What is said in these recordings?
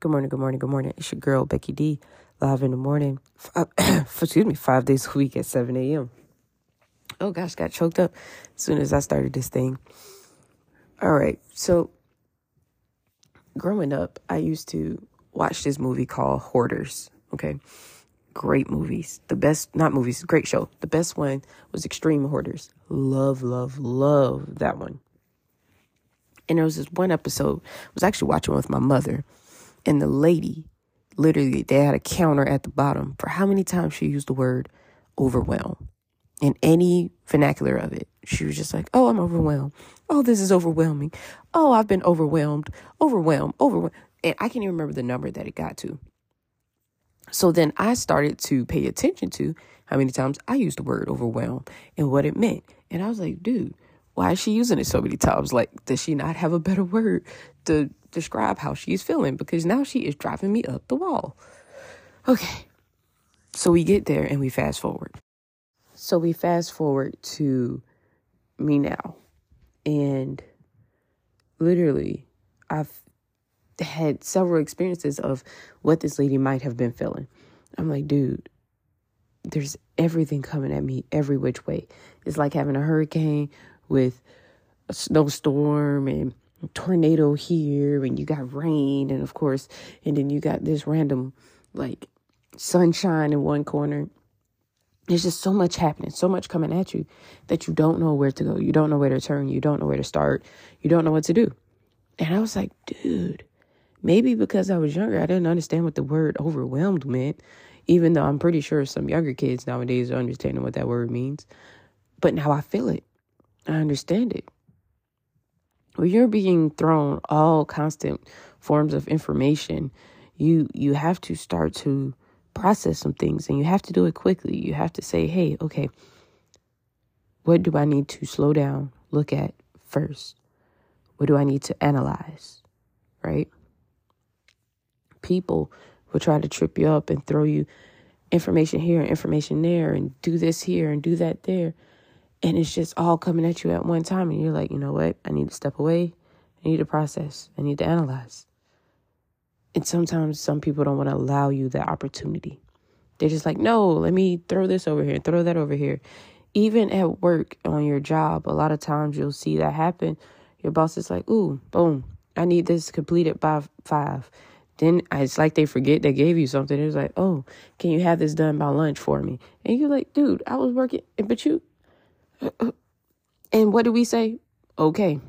Good morning, good morning, good morning. It's your girl, Becky D, live in the morning. Excuse me, five days a week at 7 a.m. Oh gosh, got choked up as soon as I started this thing. All right, so growing up, I used to watch this movie called Hoarders. Okay, great movies. The best, not movies, great show. The best one was Extreme Hoarders. Love, love, love that one. And there was this one episode, I was actually watching with my mother, and the lady, literally, they had a counter at the bottom for how many times she used the word overwhelm in any vernacular of it. She was just like, oh, I'm overwhelmed. Oh, this is overwhelming. Oh, I've been overwhelmed, overwhelmed, overwhelmed. And I can't even remember the number that it got to. So then I started to pay attention to how many times I used the word overwhelm and what it meant. And I was like, dude, why is she using it so many times? Like, does she not have a better word to describe how she's feeling? Because now she is driving me up the wall. Okay. So we get there and we fast forward. So we fast forward to me now. And literally, I've had several experiences of what this lady might have been feeling. I'm like, dude, there's everything coming at me every which way. It's like having a hurricane with a snowstorm and tornado here, and you got rain, and of course, and then you got this random like sunshine in one corner. There's just so much happening, so much coming at you that you don't know where to go. You don't know where to turn. You don't know where to start. You don't know what to do. And I was like, dude, Maybe because I was younger, I didn't understand what the word overwhelmed meant, even though I'm pretty sure some younger kids nowadays are understanding what that word means. But now I feel it. I understand it. When you're being thrown all constant forms of information, you you have to start to process some things and you have to do it quickly. You have to say, hey, okay, what do I need to slow down, look at first? What do I need to analyze? Right? people will try to trip you up and throw you information here and information there and do this here and do that there. And it's just all coming at you at one time. And you're like, you know what? I need to step away. I need to process. I need to analyze. And sometimes some people don't want to allow you that opportunity. They're just like, no, let me throw this over here throw that over here. Even at work on your job, a lot of times you'll see that happen. Your boss is like, ooh, boom, I need this completed by five. Then it's like they forget they gave you something. It's like, oh, can you have this done by lunch for me? And you're like, dude, I was working, but you. And what do we say? Okay.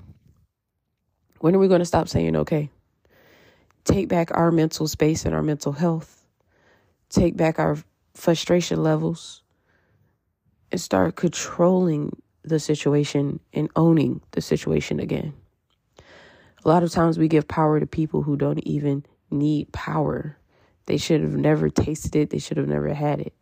When are we going to stop saying okay? Take back our mental space and our mental health. Take back our frustration levels and start controlling the situation and owning the situation again. A lot of times we give power to people who don't even need power. They should have never tasted it, they should have never had it.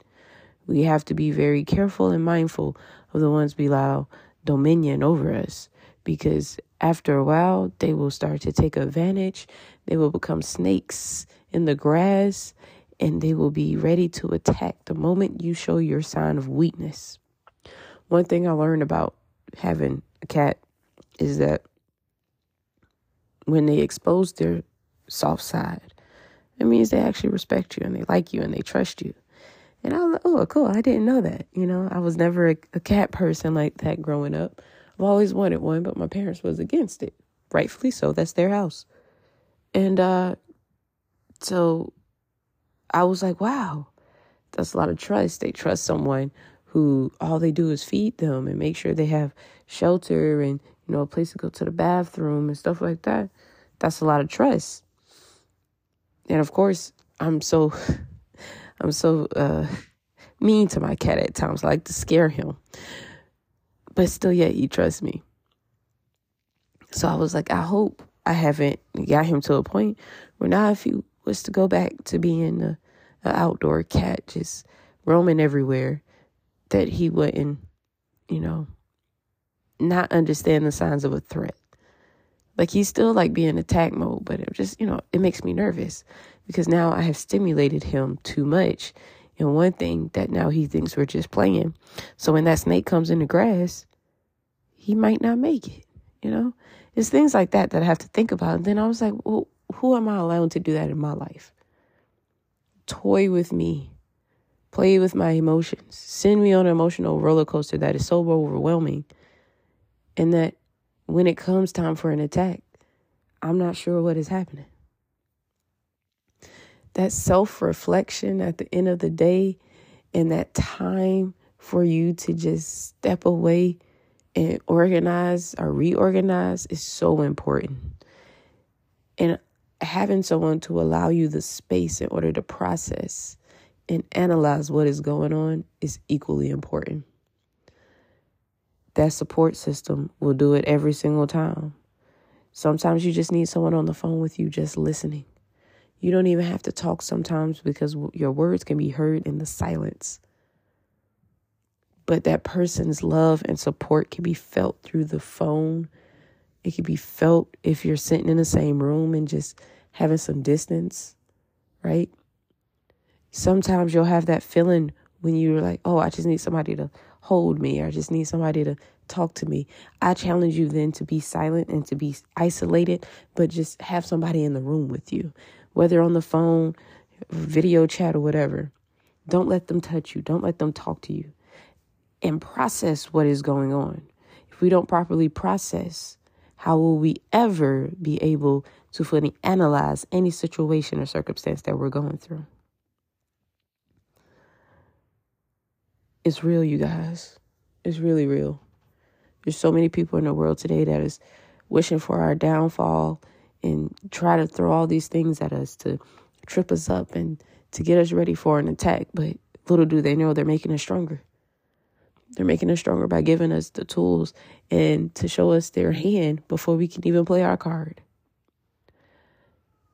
We have to be very careful and mindful of the ones we allow dominion over us because after a while, they will start to take advantage. They will become snakes in the grass and they will be ready to attack the moment you show your sign of weakness. One thing I learned about having a cat is that when they expose their soft side. It means they actually respect you and they like you and they trust you. And I was like, oh, cool. I didn't know that. You know, I was never a, a cat person like that growing up. I've always wanted one, but my parents was against it. Rightfully so. That's their house. And uh, so I was like, wow, that's a lot of trust. They trust someone who all they do is feed them and make sure they have shelter and, you know, a place to go to the bathroom and stuff like that. That's a lot of trust and of course, I'm so I'm so uh, mean to my cat at times. I like to scare him, but still, yet he trusts me. So I was like, I hope I haven't got him to a point where now, if he was to go back to being a, a outdoor cat, just roaming everywhere, that he wouldn't, you know, not understand the signs of a threat. Like he's still like being attack mode, but it just, you know, it makes me nervous because now I have stimulated him too much in one thing that now he thinks we're just playing. So when that snake comes in the grass, he might not make it, you know? It's things like that that I have to think about. And then I was like, well, who am I allowing to do that in my life? Toy with me. Play with my emotions. Send me on an emotional roller coaster that is so overwhelming. And that when it comes time for an attack, I'm not sure what is happening. That self reflection at the end of the day and that time for you to just step away and organize or reorganize is so important. And having someone to allow you the space in order to process and analyze what is going on is equally important. That support system will do it every single time. Sometimes you just need someone on the phone with you just listening. You don't even have to talk sometimes because your words can be heard in the silence. But that person's love and support can be felt through the phone. It can be felt if you're sitting in the same room and just having some distance, right? Sometimes you'll have that feeling when you're like, oh, I just need somebody to hold me, or I just need somebody to talk to me. I challenge you then to be silent and to be isolated, but just have somebody in the room with you, whether on the phone, video chat, or whatever. Don't let them touch you, don't let them talk to you, and process what is going on. If we don't properly process, how will we ever be able to fully analyze any situation or circumstance that we're going through? It's real, you guys. It's really real. There's so many people in the world today that is wishing for our downfall and try to throw all these things at us to trip us up and to get us ready for an attack. But little do they know they're making us stronger. They're making us stronger by giving us the tools and to show us their hand before we can even play our card.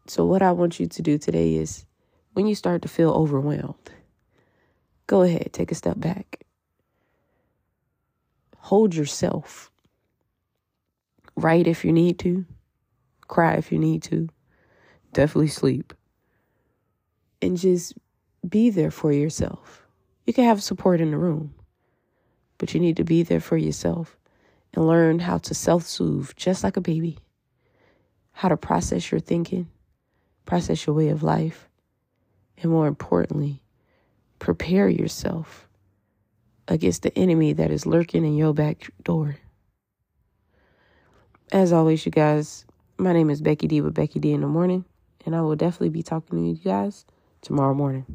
So, what I want you to do today is when you start to feel overwhelmed, go ahead, take a step back. Hold yourself. Write if you need to, cry if you need to, definitely sleep. And just be there for yourself. You can have support in the room, but you need to be there for yourself and learn how to self soothe just like a baby, how to process your thinking, process your way of life, and more importantly, prepare yourself against the enemy that is lurking in your back door. As always, you guys, my name is Becky D with Becky D in the morning, and I will definitely be talking to you guys tomorrow morning.